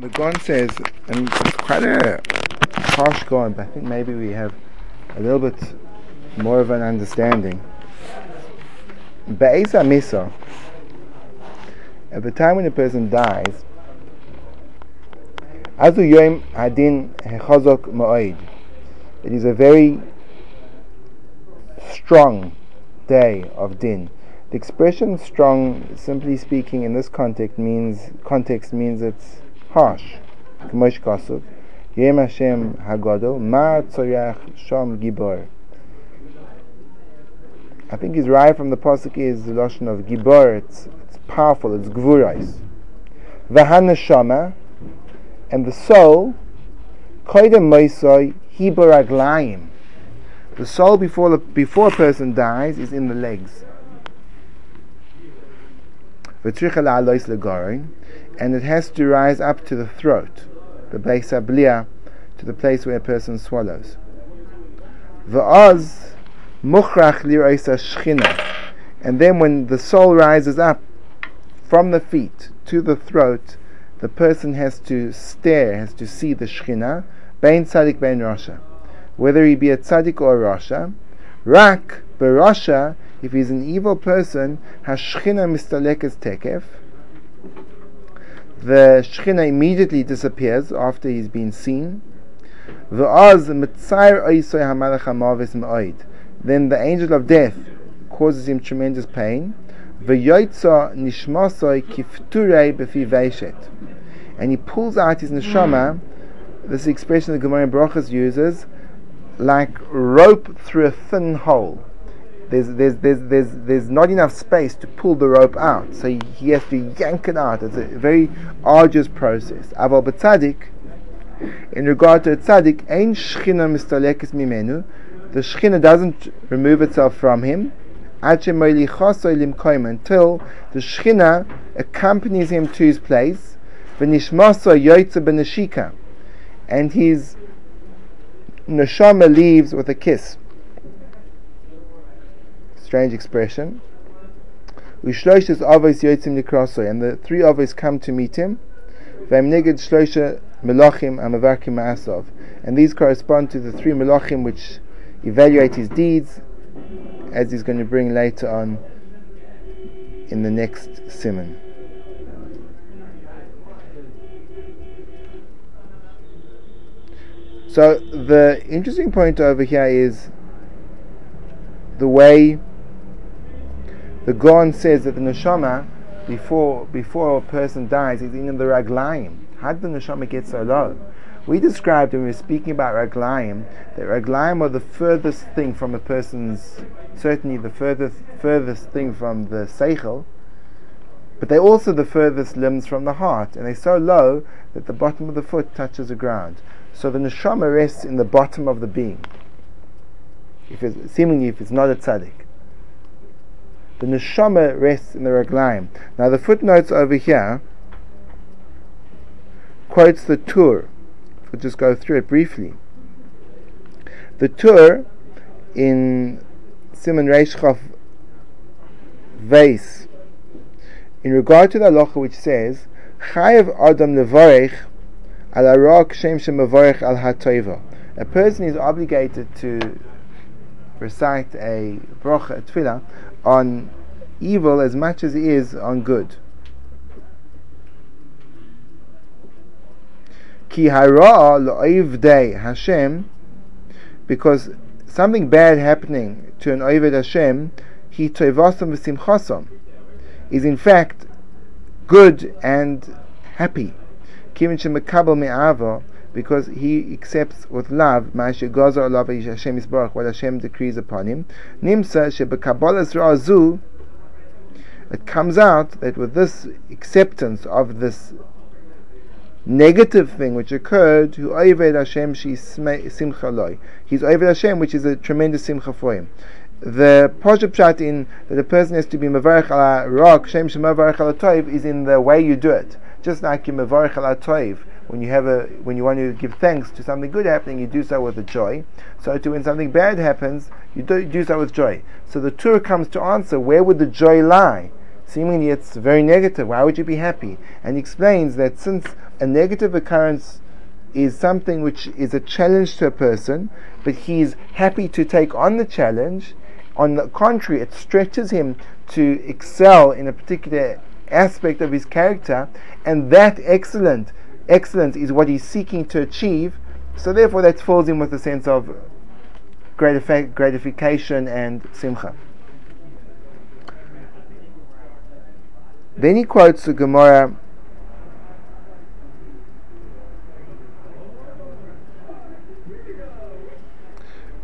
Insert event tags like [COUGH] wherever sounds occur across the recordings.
the Gaon says, and it's quite a harsh Gaon, but I think maybe we have a little bit more of an understanding. Be'esa Misa, at the time when a person dies, Azu Yom Hadin Hechazok Ma'id, it is a very strong day of din. The expression strong, simply speaking, in this context means context means it's harsh. K'mosh Kasuv, Yem Hashem Hagadol, Ma Tzorach Sham Gibor. I think his right from the pasuk is the lashon of gibor. It's, it's powerful. It's gvurais. V'haneshama, and the soul. Koidem moisoi hiboraglayim. The soul before the, before a person dies is in the legs. And it has to rise up to the throat, the base to the place where a person swallows. V'oz Mukhrach liraisa shchina. And then when the soul rises up from the feet to the throat, the person has to stare, has to see the shchina, bein tzaddik bein rasha. Whether he be a tzaddik or a rasha, rak berasha, if he's an evil person, has shchina mistalekes tekef, the shchina immediately disappears after he's been seen. Then the angel of death causes him tremendous pain. And he pulls out his neshama, this expression the Gemara Brachas uses, like rope through a thin hole. There's, there's, there's, there's, there's not enough space to pull the rope out, so he, has to yank it out. It's a very arduous process. Aval b'tzadik, in regard to a tzaddik, ein shchina mistalekes mimenu, the Shekhinah doesn't remove itself from him until the shchina accompanies him to his place, and his neshama leaves with a kiss. Strange expression. And the three avos come to meet him. And Vakimasov. And these correspond to the three melachim which evaluate his deeds, as he's going to bring later on in the next simon. So the interesting point over here is the way the Gaon says that the neshama before before a person dies is in the raglaim. How did the neshama get so low? We described when we were speaking about raglaim that raglaim are the furthest thing from a person's, certainly the furthest furthest thing from the seichel, but they're also the furthest limbs from the heart, and they're so low that the bottom of the foot touches the ground. So the neshama rests in the bottom of the being. If it's, seemingly, if it's not a tzaddik, the neshama rests in the raglaim. Now the footnotes over here quotes the Tur We'll just go through it briefly. The Tur in Simon Reishchof Vase, in regard to the halacha which says, Chayev Adam Levarech al Arak Shem Shem al Hatoiva. A person is obligated to recite a bracha, a tefillah, on evil as much as he is on good. Ki hara Hashem, because something bad happening to an Oived Hashem, he toivasam v'simchasam, is in fact good and happy. Kivin shemekabel me'ava, because he accepts with love ma'asher gazar alav Hashem Yisbarach, what Hashem decrees upon him. Nimsa shebekabalas ra'azu, it comes out that with this acceptance of this negative thing which occurred, Hashem simcha loy. He's Oyved Hashem, which is a tremendous simcha for him. The Pasha Pshat in that a person has to be Mavarech ala rock, Shem Shem Mavarech ala Toiv, is in the way you do it. Just like you Mavarech Toiv, when you have a when you want to give thanks to something good happening, you do so with a joy. So to when something bad happens, you do, do so with joy. So the Tur comes to answer where would the joy lie? seemingly it's very negative. Why would you be happy? And he explains that since a negative occurrence is something which is a challenge to a person, but he's happy to take on the challenge, on the contrary, it stretches him to excel in a particular aspect of his character, and that excellent excellence is what he's seeking to achieve. So therefore, that fills him with a sense of gratif- gratification and simcha. Then he quotes the Gemara.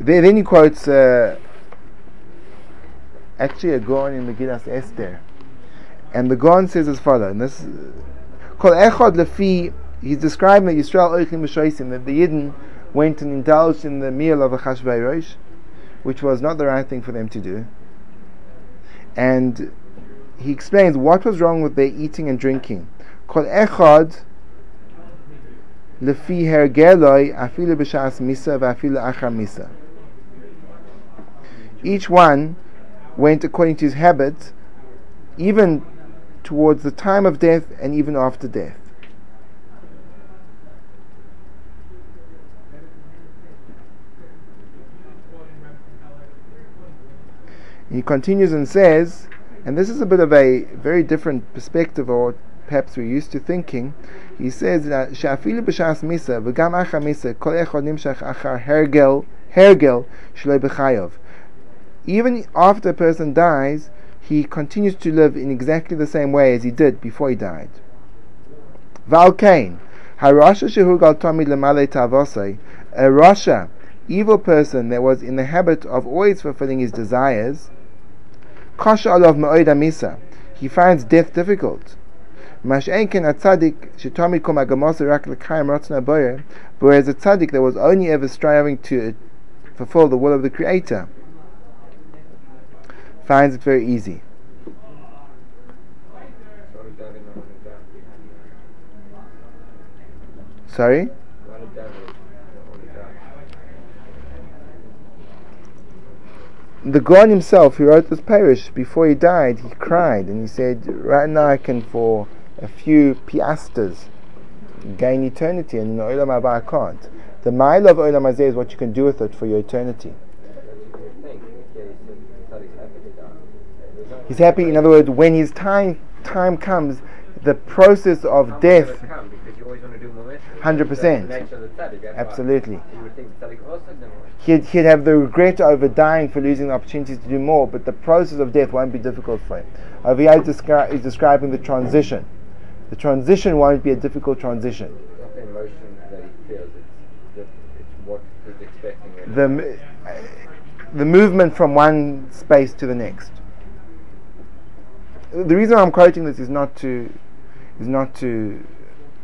Then he quotes uh, actually a Gaon in Megillas Esther, and the Gaon says as follows. Kol Echad Lefi, he's describing that Yisrael Oichim B'Shoisim, that the Yidden went and indulged in the meal of Achashveirosh, which was not the right thing for them to do. And he explains what was wrong with their eating and drinking. Kol echad lefi hergeloi afilu b'shas misa v'afilu achar misa. Each one went according to his habit, even towards the time of death and even after death. He continues and says, and this is a bit of a very different perspective, or perhaps we're used to thinking. He says that. Even after a person dies, he continues to live in exactly the same way as he did before he died. Valkain, harasha shehu gal tamid lemale tavosei, a rasha, evil person that was in the habit of always fulfilling his desires, Kasha alav ma'oid amisa. He finds death difficult. Whereas a tzaddik that was only ever striving to fulfill the will of the Creator finds it very easy. Sorry? The Gaon himself, who wrote this parish, before he died, he cried and he said, Right now I can, for a few piastres, gain eternity, and in the Olam Haba I can't. The mile of Olam Hazeh is what you can do with it for your eternity. He's happy, in other words, when his time time comes, the process of death. Hundred percent. Absolutely. He'd, he'd have the regret over dying for losing the opportunity to do more, but the process of death won't be difficult for him. Over here, he's, descri- he's describing the transition. The transition won't be a difficult transition. The, the movement from one space to the next. The reason I'm quoting this is not to is not to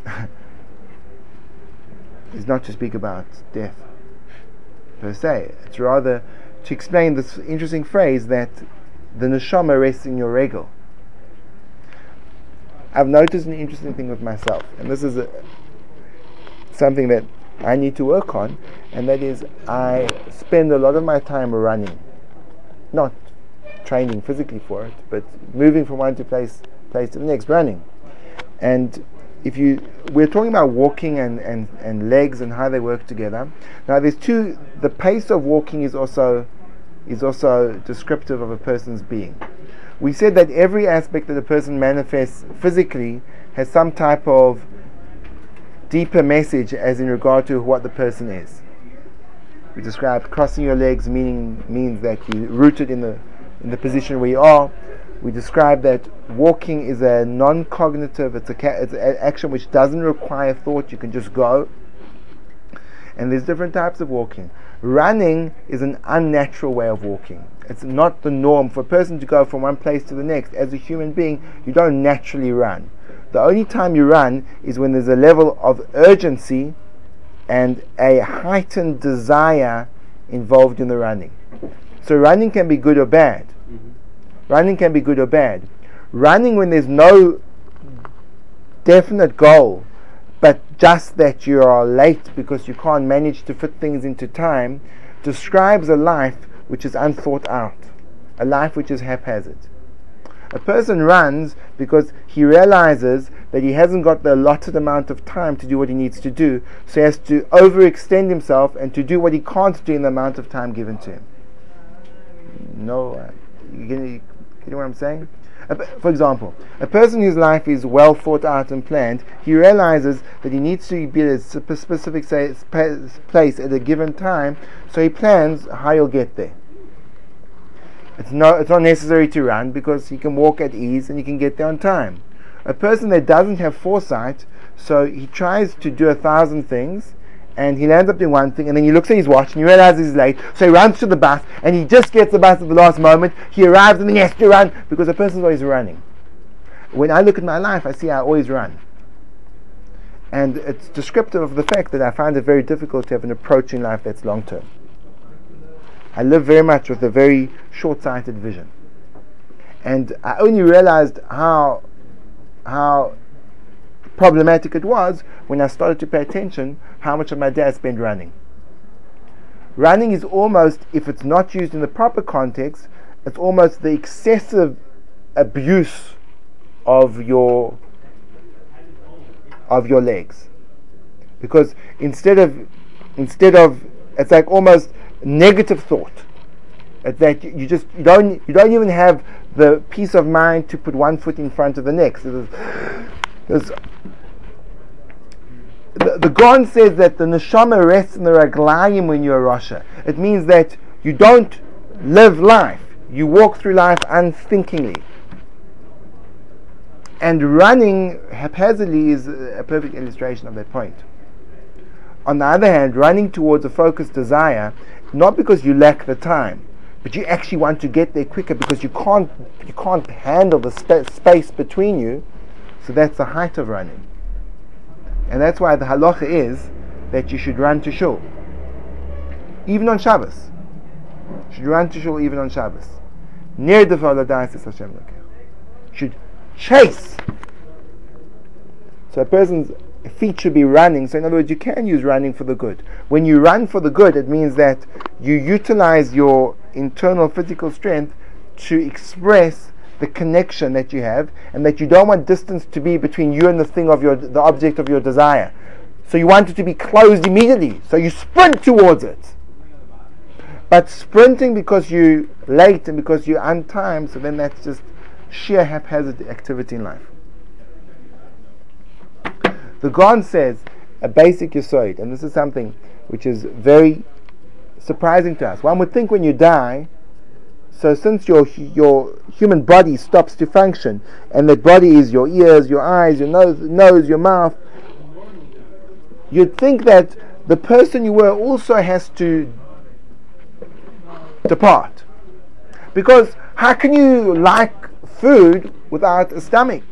[LAUGHS] is not to speak about death per se. It's rather to explain this interesting phrase that the neshama rests in your regel. I've noticed an interesting thing with myself, and this is a, something that I need to work on, and that is I spend a lot of my time running, not training physically for it, but moving from one to place place to the next, running. And if you we're talking about walking and, and, and legs and how they work together. Now there's two the pace of walking is also is also descriptive of a person's being. We said that every aspect that a person manifests physically has some type of deeper message as in regard to what the person is. We described crossing your legs meaning means that you're rooted in the in the position where you are we describe that walking is a non-cognitive, it's, a, it's an action which doesn't require thought, you can just go. And there's different types of walking. Running is an unnatural way of walking. It's not the norm for a person to go from one place to the next. As a human being, you don't naturally run. The only time you run is when there's a level of urgency and a heightened desire involved in the running. So running can be good or bad. Running can be good or bad. Running when there's no definite goal, but just that you are late because you can't manage to fit things into time, describes a life which is unthought out, a life which is haphazard. A person runs because he realizes that he hasn't got the allotted amount of time to do what he needs to do, so he has to overextend himself and to do what he can't do in the amount of time given to him. No, uh, you, get, you get what I'm saying? For example, a person whose life is well thought out and planned, he realizes that he needs to be at a specific place at a given time, so he plans how he'll get there. It's not, it's not necessary to run because he can walk at ease and he can get there on time. A person that doesn't have foresight, so he tries to do a thousand things and he lands up doing one thing and then he looks at his watch and he realizes he's late, so he runs to the bus and he just gets the bus at the last moment. He arrives and then he has to run because a person's always running. When I look at my life, I see I always run. And it's descriptive of the fact that I find it very difficult to have an approach in life that's long term. I live very much with a very short sighted vision. And I only realized how, how problematic it was when I started to pay attention how much of my day I spent running. Running is almost, if it's not used in the proper context, it's almost the excessive abuse of your of your legs. Because instead of instead of it's like almost negative thought. That you just don't you don't even have the peace of mind to put one foot in front of the next. There's, the, the Gaon says that the neshama rests in the raglayim when you're a Rasha. It means that you don't live life. You walk through life unthinkingly. And running haphazardly is a perfect illustration of that point. On the other hand, running towards a focused desire not because you lack the time, but you actually want to get there quicker because you can't you can't handle the spa- space between you. So that's the height of running, and that's why the halacha is that you should run to shul, even on Shabbos. You should run to shul even on Shabbos. Near the Hashem should chase. So a person's feet should be running. So, in other words, you can use running for the good. When you run for the good, it means that you utilize your internal physical strength to express the connection that you have, and that you don't want distance to be between you and the thing of your, the object of your desire. So you want it to be closed immediately. So you sprint towards it. But sprinting because you're late and because you're untimed, so then that's just sheer haphazard activity in life. The Gaon says a basic yisoid, and this is something which is very surprising to us. One would think when you die, so since your your human body stops to function, and that body is your ears, your eyes, your nose, nose, your mouth, you'd think that the person you were also has to depart. Because how can you like food without a stomach?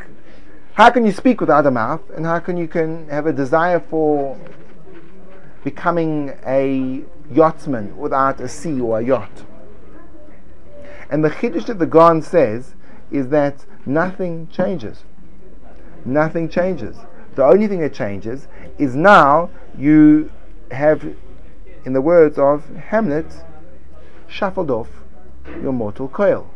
How can you speak without a mouth? And how can you can have a desire for becoming a yachtsman without a sea or a yacht? And the Chiddush that the Gaon says is that nothing changes. Nothing changes. The only thing that changes is now you have, in the words of Hamlet, shuffled off your mortal coil.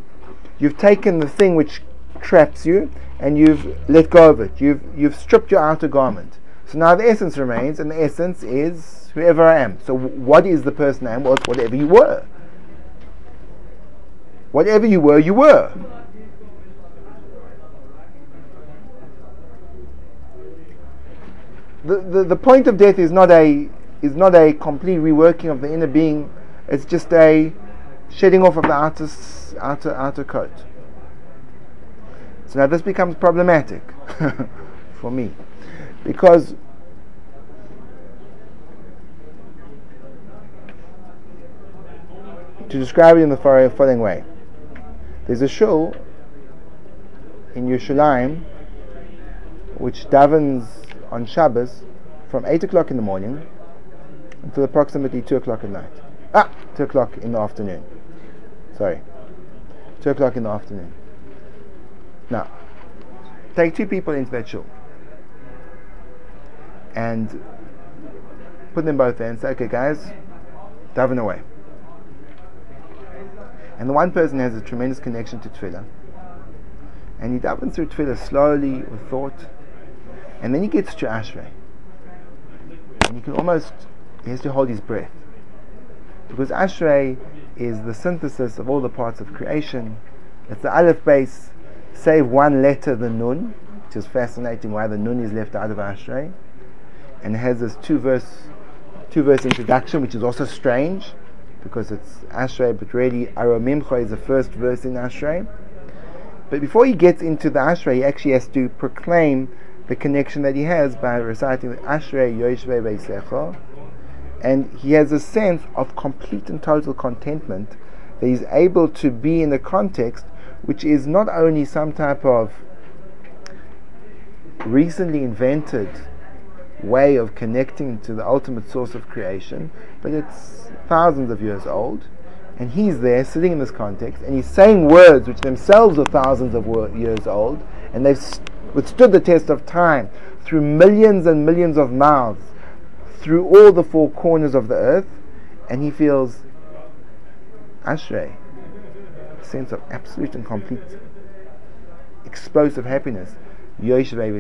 You've taken the thing which traps you and you've let go of it. You've, you've stripped your outer garment. So now the essence remains, and the essence is whoever I am. So what is the person I am? Well, it's whatever you were. Whatever you were, you were. The, the, the point of death is not a is not a complete reworking of the inner being. It's just a shedding off of the outer outer outer coat. So now this becomes problematic [LAUGHS] for me because to describe it in the following way there's a shul in Yerushalayim which davens on Shabbos from 8 o'clock in the morning until approximately 2 o'clock at night. Ah, 2 o'clock in the afternoon. Sorry. 2 o'clock in the afternoon. Now, take two people into that shul and put them both there and say, okay, guys, daven away. And the one person has a tremendous connection to tefillah, And he davens through tefillah slowly with thought. And then he gets to Ashrei. And you can almost, he has to hold his breath. Because Ashrei is the synthesis of all the parts of creation. It's the Aleph base, save one letter, the Nun, which is fascinating why the Nun is left out of Ashrei. And it has this two verse, two verse introduction, which is also strange because it's Ashrei, but really Aramimcha is the first verse in Ashrei. But before he gets into the Ashrei, he actually has to proclaim the connection that he has by reciting the Ashrei Yoshve Beisecho. And he has a sense of complete and total contentment that he's able to be in a context which is not only some type of recently invented way of connecting to the ultimate source of creation, but it's thousands of years old and he's there sitting in this context, and he's saying words which themselves are thousands of years old, and they've withstood the test of time through millions and millions of mouths, through all the four corners of the earth, and he feels ashrei, a sense of absolute and complete explosive happiness. Ashrei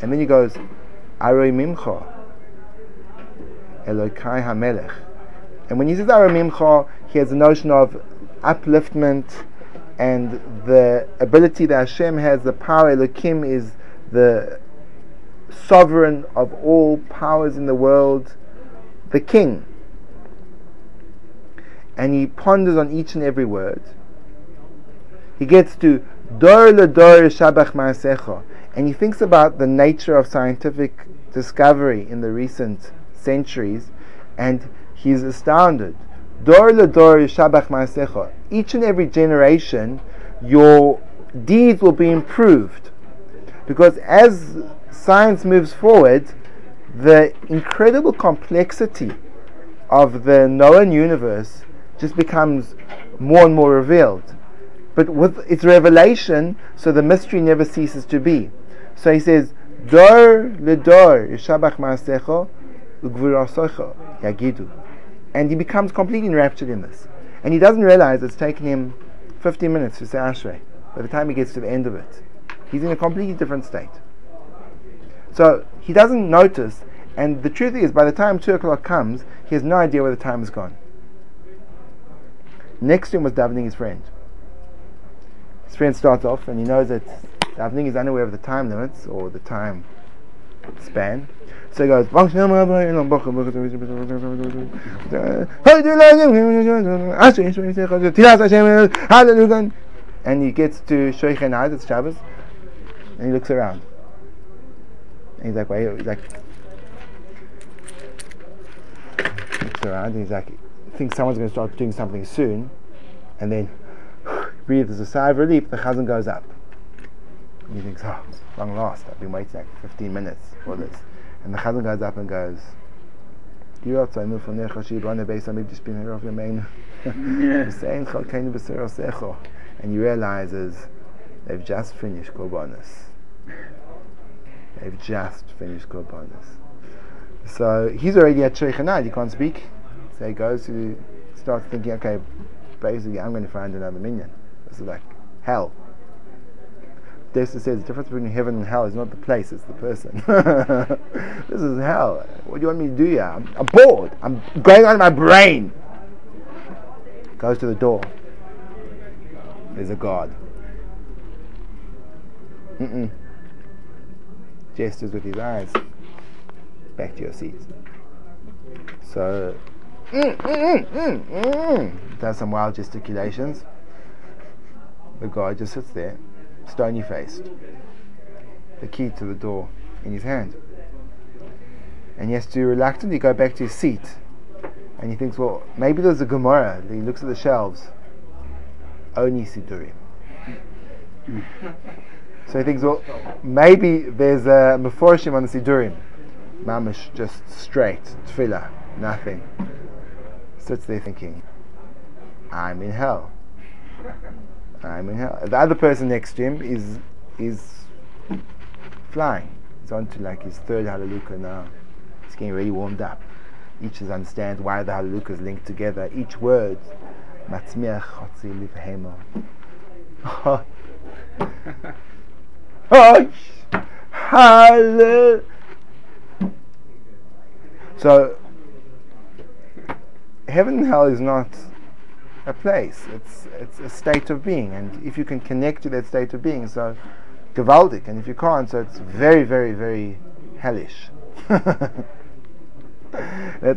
And then he goes, Aroi. Elokai HaMelech. And when he says Aramimcha, he has a notion of upliftment and the ability that Hashem has, the power, Elokim is the sovereign of all powers in the world, the king. And he ponders on each and every word. He gets to Dor Dor Shabach Ma'asecha, and he thinks about the nature of scientific discovery in the recent centuries, and he's astounded. Dor dor shabach ma'asecha. Each and every generation, your deeds will be improved, because as science moves forward, the incredible complexity of the known universe just becomes more and more revealed. But with its revelation, so the mystery never ceases to be. So he says, Dor ledor shabach ma'asecha yagidu. And he becomes completely enraptured in this. And he doesn't realize it's taken him 15 minutes to say Ashrei. By the time he gets to the end of it, he's in a completely different state. So he doesn't notice, and the truth is, by the time 2 o'clock comes, he has no idea where the time has gone. Next to him was davening his friend. His friend starts off, and he knows that davening is unaware of the time limits or the time span. So he goes, and he gets to Shoichenad, it's Shabbos, and he looks around. And he's like, wait, he's like, looks around, and he's like, thinks someone's going to start doing something soon, and then breathes a sigh of relief, the chazan goes up. And he thinks, oh, long lost, I've been waiting like 15 minutes for this. And the Chazan goes up and goes, [LAUGHS] and he realizes they've just finished Korbanos. They've just finished Korbanos. So he's already at Sheikhanad, he can't speak. So he goes to start thinking, okay, basically I'm going to find another minyan. Like hell. Desa says the difference between heaven and hell is not the place, it's the person. [LAUGHS] this is hell. What do you want me to do here? I'm, I'm bored. I'm going on my brain. Goes to the door. There's a guard. Mm-mm. Gestures with his eyes. Back to your seats. So, mm, mm, mm, mm, mm. does some wild gesticulations. The guy just sits there stony faced, the key to the door in his hand. And he has to reluctantly go back to his seat. And he thinks, well, maybe there's a Gemara. He looks at the shelves. Only Sidurim. so he thinks, well, maybe there's a Meforshim on the Sidurim. Mamish, just straight, tefillah, nothing. Sits there thinking, I'm in hell. I mean, the other person next to him is is flying. He's on to like his third Hallelujah now. He's getting really warmed up. Each is understands why the Hallelujah is linked together. Each word Matzmiach chotzi livhema. [LAUGHS] Oh, hallelujah. So, heaven and hell is not a place. It's it's a state of being, and if you can connect to that state of being, so gewaldig, and if you can't, so it's very, very, very hellish. [LAUGHS] That's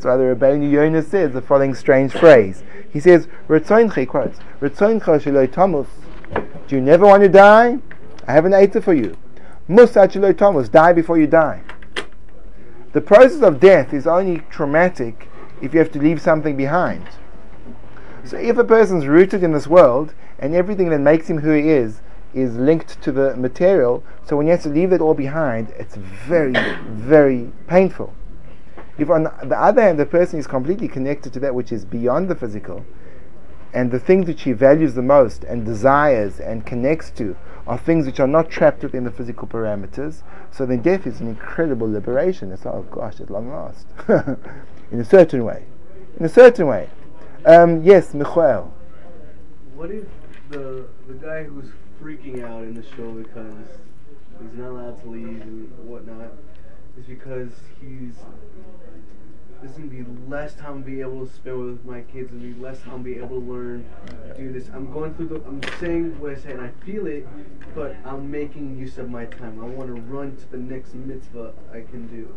why the Rabbeinu Yonah says the following strange phrase. He says, "Retzoincha," quotes, "Retzoincha sheloi tamus." Do you never want to die? I have an answer for you. Musad sheloi. Die before you die. The process of death is only traumatic if you have to leave something behind. So if a person's rooted in this world and everything that makes him who he is is linked to the material, so when he has to leave it all behind, it's very, very painful. If on the other hand the person is completely connected to that which is beyond the physical, and the things which he values the most and desires and connects to are things which are not trapped within the physical parameters, so then death is an incredible liberation. It's oh gosh, at long last. [LAUGHS] in a certain way. In a certain way. Um, yes, Michael. What if the the guy who's freaking out in the show because he's not allowed to leave and whatnot is because he's there's gonna be less time to be able to spend with my kids and be less time to be able to learn do this. I'm going through the I'm saying what I say and I feel it, but I'm making use of my time. I wanna run to the next mitzvah I can do.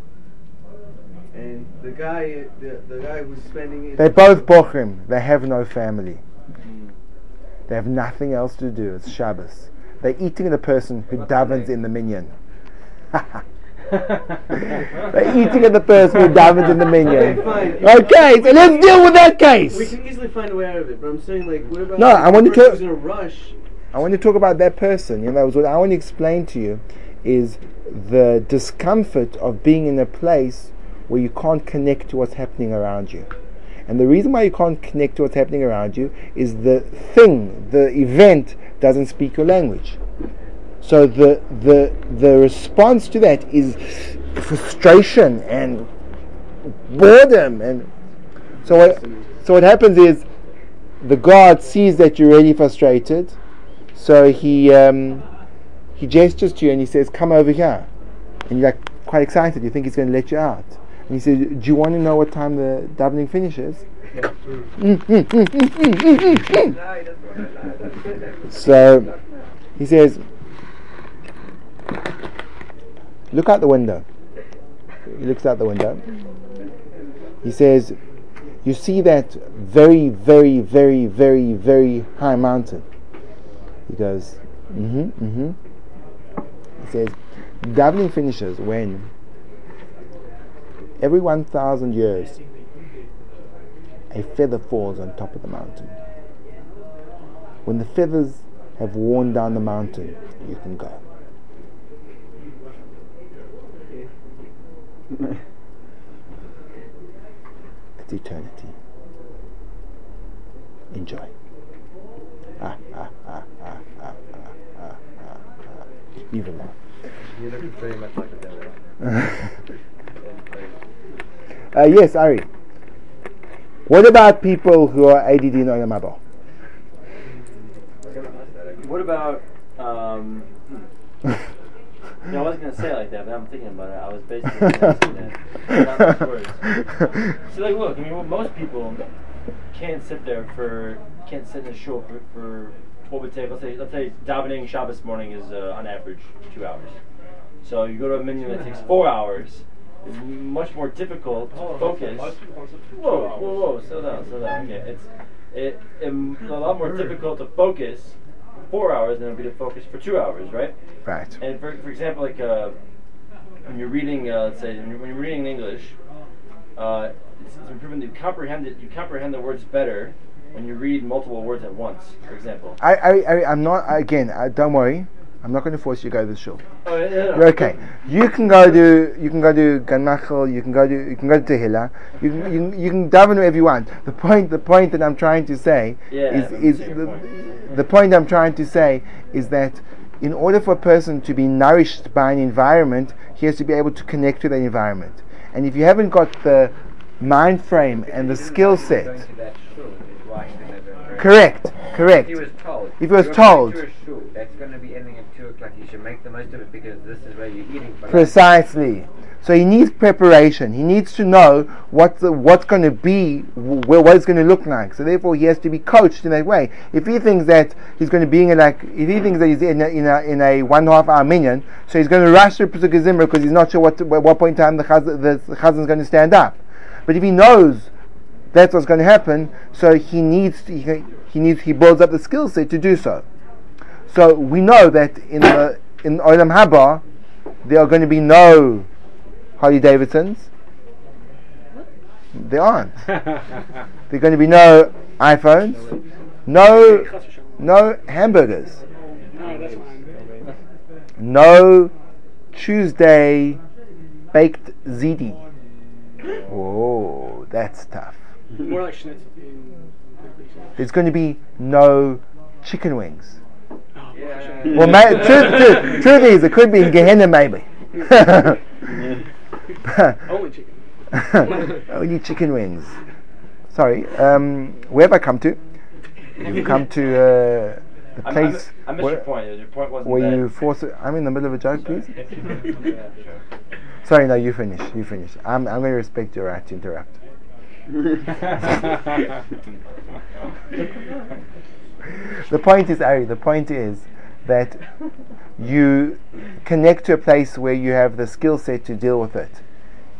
And the guy the, the guy who's spending it They're both bochrim. They have no family. They have nothing else to do. It's Shabbos. They're eating the person who davens in the minyan. [LAUGHS] They're eating at the person who davens in the minyan. Okay, fine. Okay, so let's deal with that case. We can easily find a way out of it, but I'm saying like what about No, like, I want the to person tell- who's in a rush I want to talk about that person. You know, what I want to explain to you is the discomfort of being in a place where you can't connect to what's happening around you. And the reason why you can't connect to what's happening around you is the thing, the event, doesn't speak your language. So the the the response to that is frustration and boredom and so what so what happens is the guard sees that you're really frustrated, so he um, he gestures to you and he says, "Come over here," and you're like quite excited. You think he's going to let you out, and he says, "Do you want to know what time the davening finishes?" so he says, "Look out the window." He looks out the window. He says, you see that very, very, very, very, very high mountain. He goes, mm-hmm, mm-hmm. He says davening finishes when every 1,000 years a feather falls on top of the mountain. When the feathers have worn down the mountain, you can go. It's eternity. Enjoy. Ah, ah, ah, ah, ah, ah, ah, ah. ah. You. You look very much like a devil. [LAUGHS] Uh, yes, Ari. What about people who are ADD and Olam Haba? What about um, hmm. You know, I wasn't gonna say it like that, but I'm thinking about it. I was basically asking that. Not those words. [LAUGHS] So like, look, I mean, most people can't sit there for can't sit in a shul for, for what would take let's say let's say davening Shabbos morning is uh, on average two hours. So you go to a minyan that takes four hours. It's much more difficult to focus. Whoa, whoa, whoa! Slow down, slow down. Okay, it's it, um, a lot more difficult to focus four hours than it would be to focus for two hours, right? Right. And for, for example, like uh, when you're reading, uh, let's say, when you're, when you're reading in English, uh, it's, it's proven that you comprehend it. You comprehend the words better when you read multiple words at once. For example. I, I, I, I'm not, again, uh, don't worry. I'm not going to force you to go to the shul. Oh, yeah, yeah. You're okay. You can go to you can go to Ganmachel. You can go to you can go to Tehillah. You can you, can- you can daven wherever you want. The point the point that I'm trying to say Yeah, is is the, point. the point I'm trying to say is that in order for a person to be nourished by an environment, he has to be able to connect to that environment. And if you haven't got the mind frame and the skill set, Going to that shul is why he didn't have Correct, correct. If he was told. If he was told. Should make the most of it because this is where you're eating. Precisely. So he needs preparation. He needs to know what the, what's going to be, wh- what it's going to look like. So therefore, he has to be coached in that way. If he thinks that he's going to be in like, if he thinks that he's in a, in a, in a one a half hour minyan, so he's going to rush to Zimmer because he's not sure what what what point in time the chaz, the going to stand up. But if he knows that's what's going to happen, so he needs to, he, he needs he builds up the skill set to do so. So we know that in the in Olam Haba there are going to be no Harley Davidsons. There aren't. [LAUGHS] there are going to be no iPhones, no no hamburgers, No, that's fine. no Tuesday baked ziti. Whoa, that's tough. More like schnitzel. There's going to be no chicken wings. Yeah. Well, ma- truth, truth, truth is, it could be in Gehenna maybe. [LAUGHS] Only chicken. [LAUGHS] Only chicken wings. Sorry, um, where have I come to? You've come to uh, the I'm- I'm- place I missed where, your point. Your point wasn't where that. you force it. I'm in the middle of a joke, please. [LAUGHS] Sorry, no, you finish. You finish. I'm, I'm going to respect your right to interrupt. The point is, Ari, the point is that you connect to a place where you have the skill set to deal with it.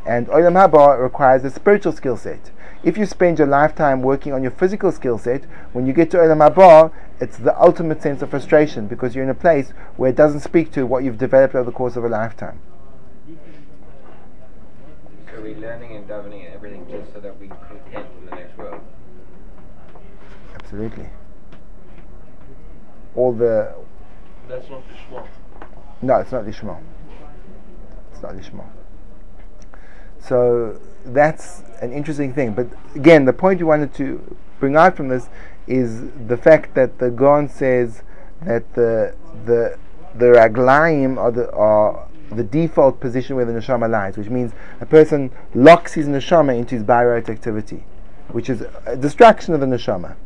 And Olam Haba requires a spiritual skill set. If you spend your lifetime working on your physical skill set, when you get to Olam Haba, it's the ultimate sense of frustration because you're in a place where it doesn't speak to what you've developed over the course of a lifetime. So we're learning and davening and everything just so that we're content in the next world. Absolutely. All the That's not shmuel. No, it's not Lishma. It's not Lishma. So that's an interesting thing. But again, the point we wanted to bring out from this is the fact that the Gaon says that the the the raglaim are the are the default position where the neshama lies, which means a person locks his neshama into his bayrot activity, which is a distraction of the neshama.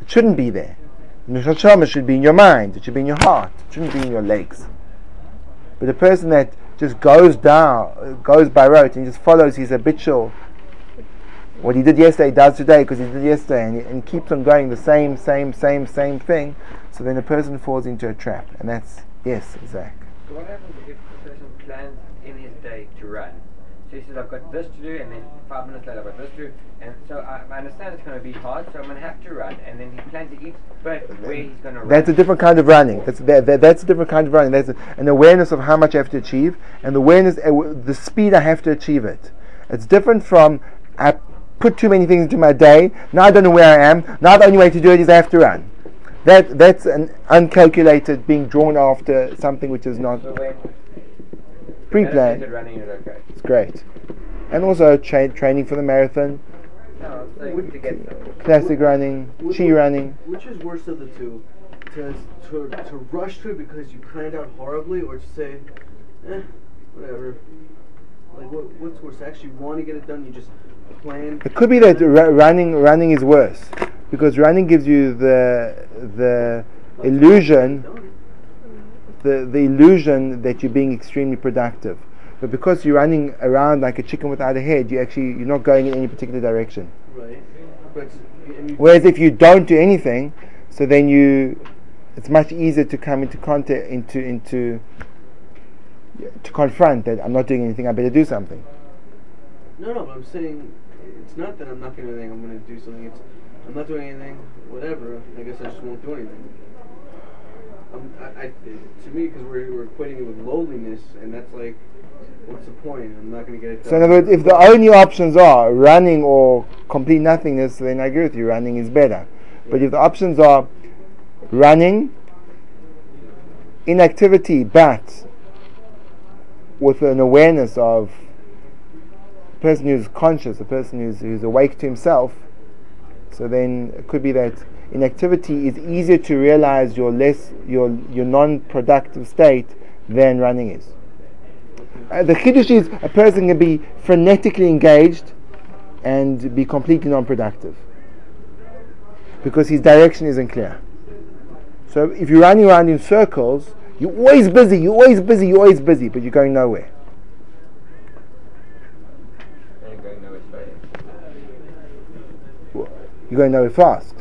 It shouldn't be there. The neshama should be in your mind. It should be in your heart. It shouldn't be in your legs. But a person that just goes down, goes by rote, and just follows his habitual, what he did yesterday, does today because he did yesterday, and, and keeps on going the same, same, same, same thing. So then the person falls into a trap, and that's yes, Zach. So what happens if the person plans in his day to run? So he says, I've got this to do, and then five minutes later, I've got this to do. And so I, I understand it's going to be hard, so I'm going to have to run. And then he plans to eat, but where he's going to run. That's a different kind of running. That's that, that, that's a different kind of running. That's a, an awareness of how much I have to achieve, and the awareness, uh, the speed I have to achieve it. It's different from I put too many things into my day. Now I don't know where I am. Now the only way to do it is I have to run. That that's an uncalculated being drawn after something which is not pre-planned. running is okay. It's great, and also tra- training for the marathon, No, I'm to get them. classic running, chi running. Which is worse of the two? To, to, to rush to it because you planned out horribly, or to say, eh, whatever. Like, what, what's worse? Actually want to get it done, you just plan. It could be that ru- running running is worse because running gives you the the illusion the the illusion that you're being extremely productive. But because you're running around like a chicken without a head, you actually you're not going in any particular direction. Right. But, Whereas if you don't do anything, so then you it's much easier to come into contact into into to confront that I'm not doing anything. I better do something. No, no, but I'm saying it's not that I'm not going to do anything. I'm going to do something. It's I'm not doing anything. Whatever. I guess I just won't do anything. Um, I, I, to me, because we're, we're equating it with lowliness, and that's like, what's the point? I'm not going to get it. So in other words, if the only options are running or complete nothingness, then I agree with you. Running is better. But if the options are running, inactivity, but with an awareness of a person who's conscious, a person who's, who's awake to himself, so then it could be that inactivity is easier to realize your less your your non-productive state than running is. Uh, the chiddush is a person can be frenetically engaged and be completely non-productive. because his direction isn't clear. So if you're running around in circles, you're always busy, you're always busy, you're always busy, but you're going nowhere. And going nowhere straight. You're going nowhere fast.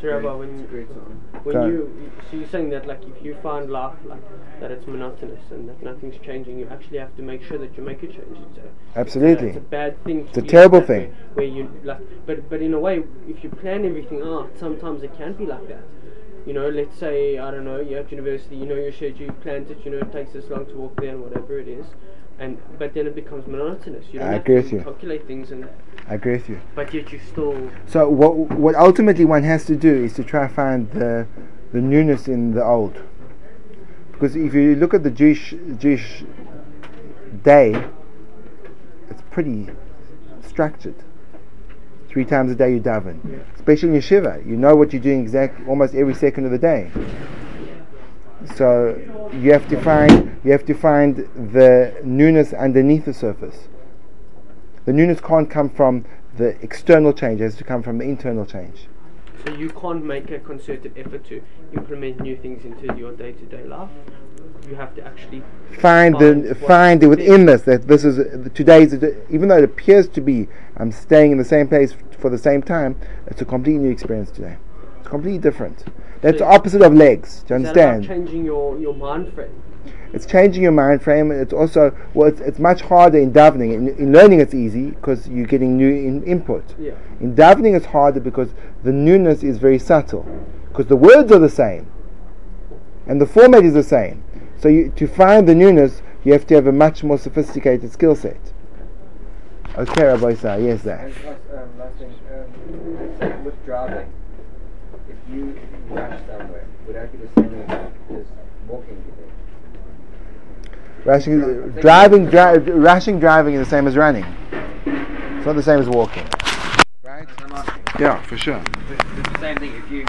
So Rabbi, when It's a you, great song. when Go on. you so you're saying that like if you find life like that it's monotonous and that nothing's changing, you actually have to make sure that you make a change. It's a, Absolutely. It's a bad thing. It's a terrible that way, thing. Where you like, but but in a way, if you plan everything out, sometimes it can be like that. You know, let's say I don't know, you're at university, you know your schedule, you planned it, you know it takes this long to walk there and whatever it is, and but then it becomes monotonous. You don't I have agree to with you. calculate things, and I agree with you. but yet you still So what what ultimately one has to do is to try to find the the newness in the old. Because if you look at the Jewish Jewish day, it's pretty structured. Three times a day you daven, especially in yeshiva. You know what you're doing exactly almost every second of the day. So you have to find you have to find the newness underneath the surface. The newness can't come from the external change; it has to come from the internal change. So you can't make a concerted effort to implement new things into your day-to-day life. You have to actually Find Find the find within this that this is uh, today's even though it appears to be I'm staying in the same place for the same time. It's a completely new experience today. It's completely different. That's So- the opposite of legs. Do you Is that understand? changing your, your mind frame. It's changing your mind frame. and It's also well, it's, it's much harder in davening. In, in learning, it's easy because you're getting new in, input. Yeah. In davening, it's harder because the newness is very subtle. Because the words are the same, and the format is the same. So you, to find the newness, you have to have a much more sophisticated skill set. Okay, Rabbi Isai, yes, that. And last, um, last thing, um, with driving, if you rush somewhere, would that be the same as, as walking? Do you? Rushing, driving, dri- rushing, driving is the same as running. It's not the same as walking. Right? Yeah, for sure. It's the same thing. If you if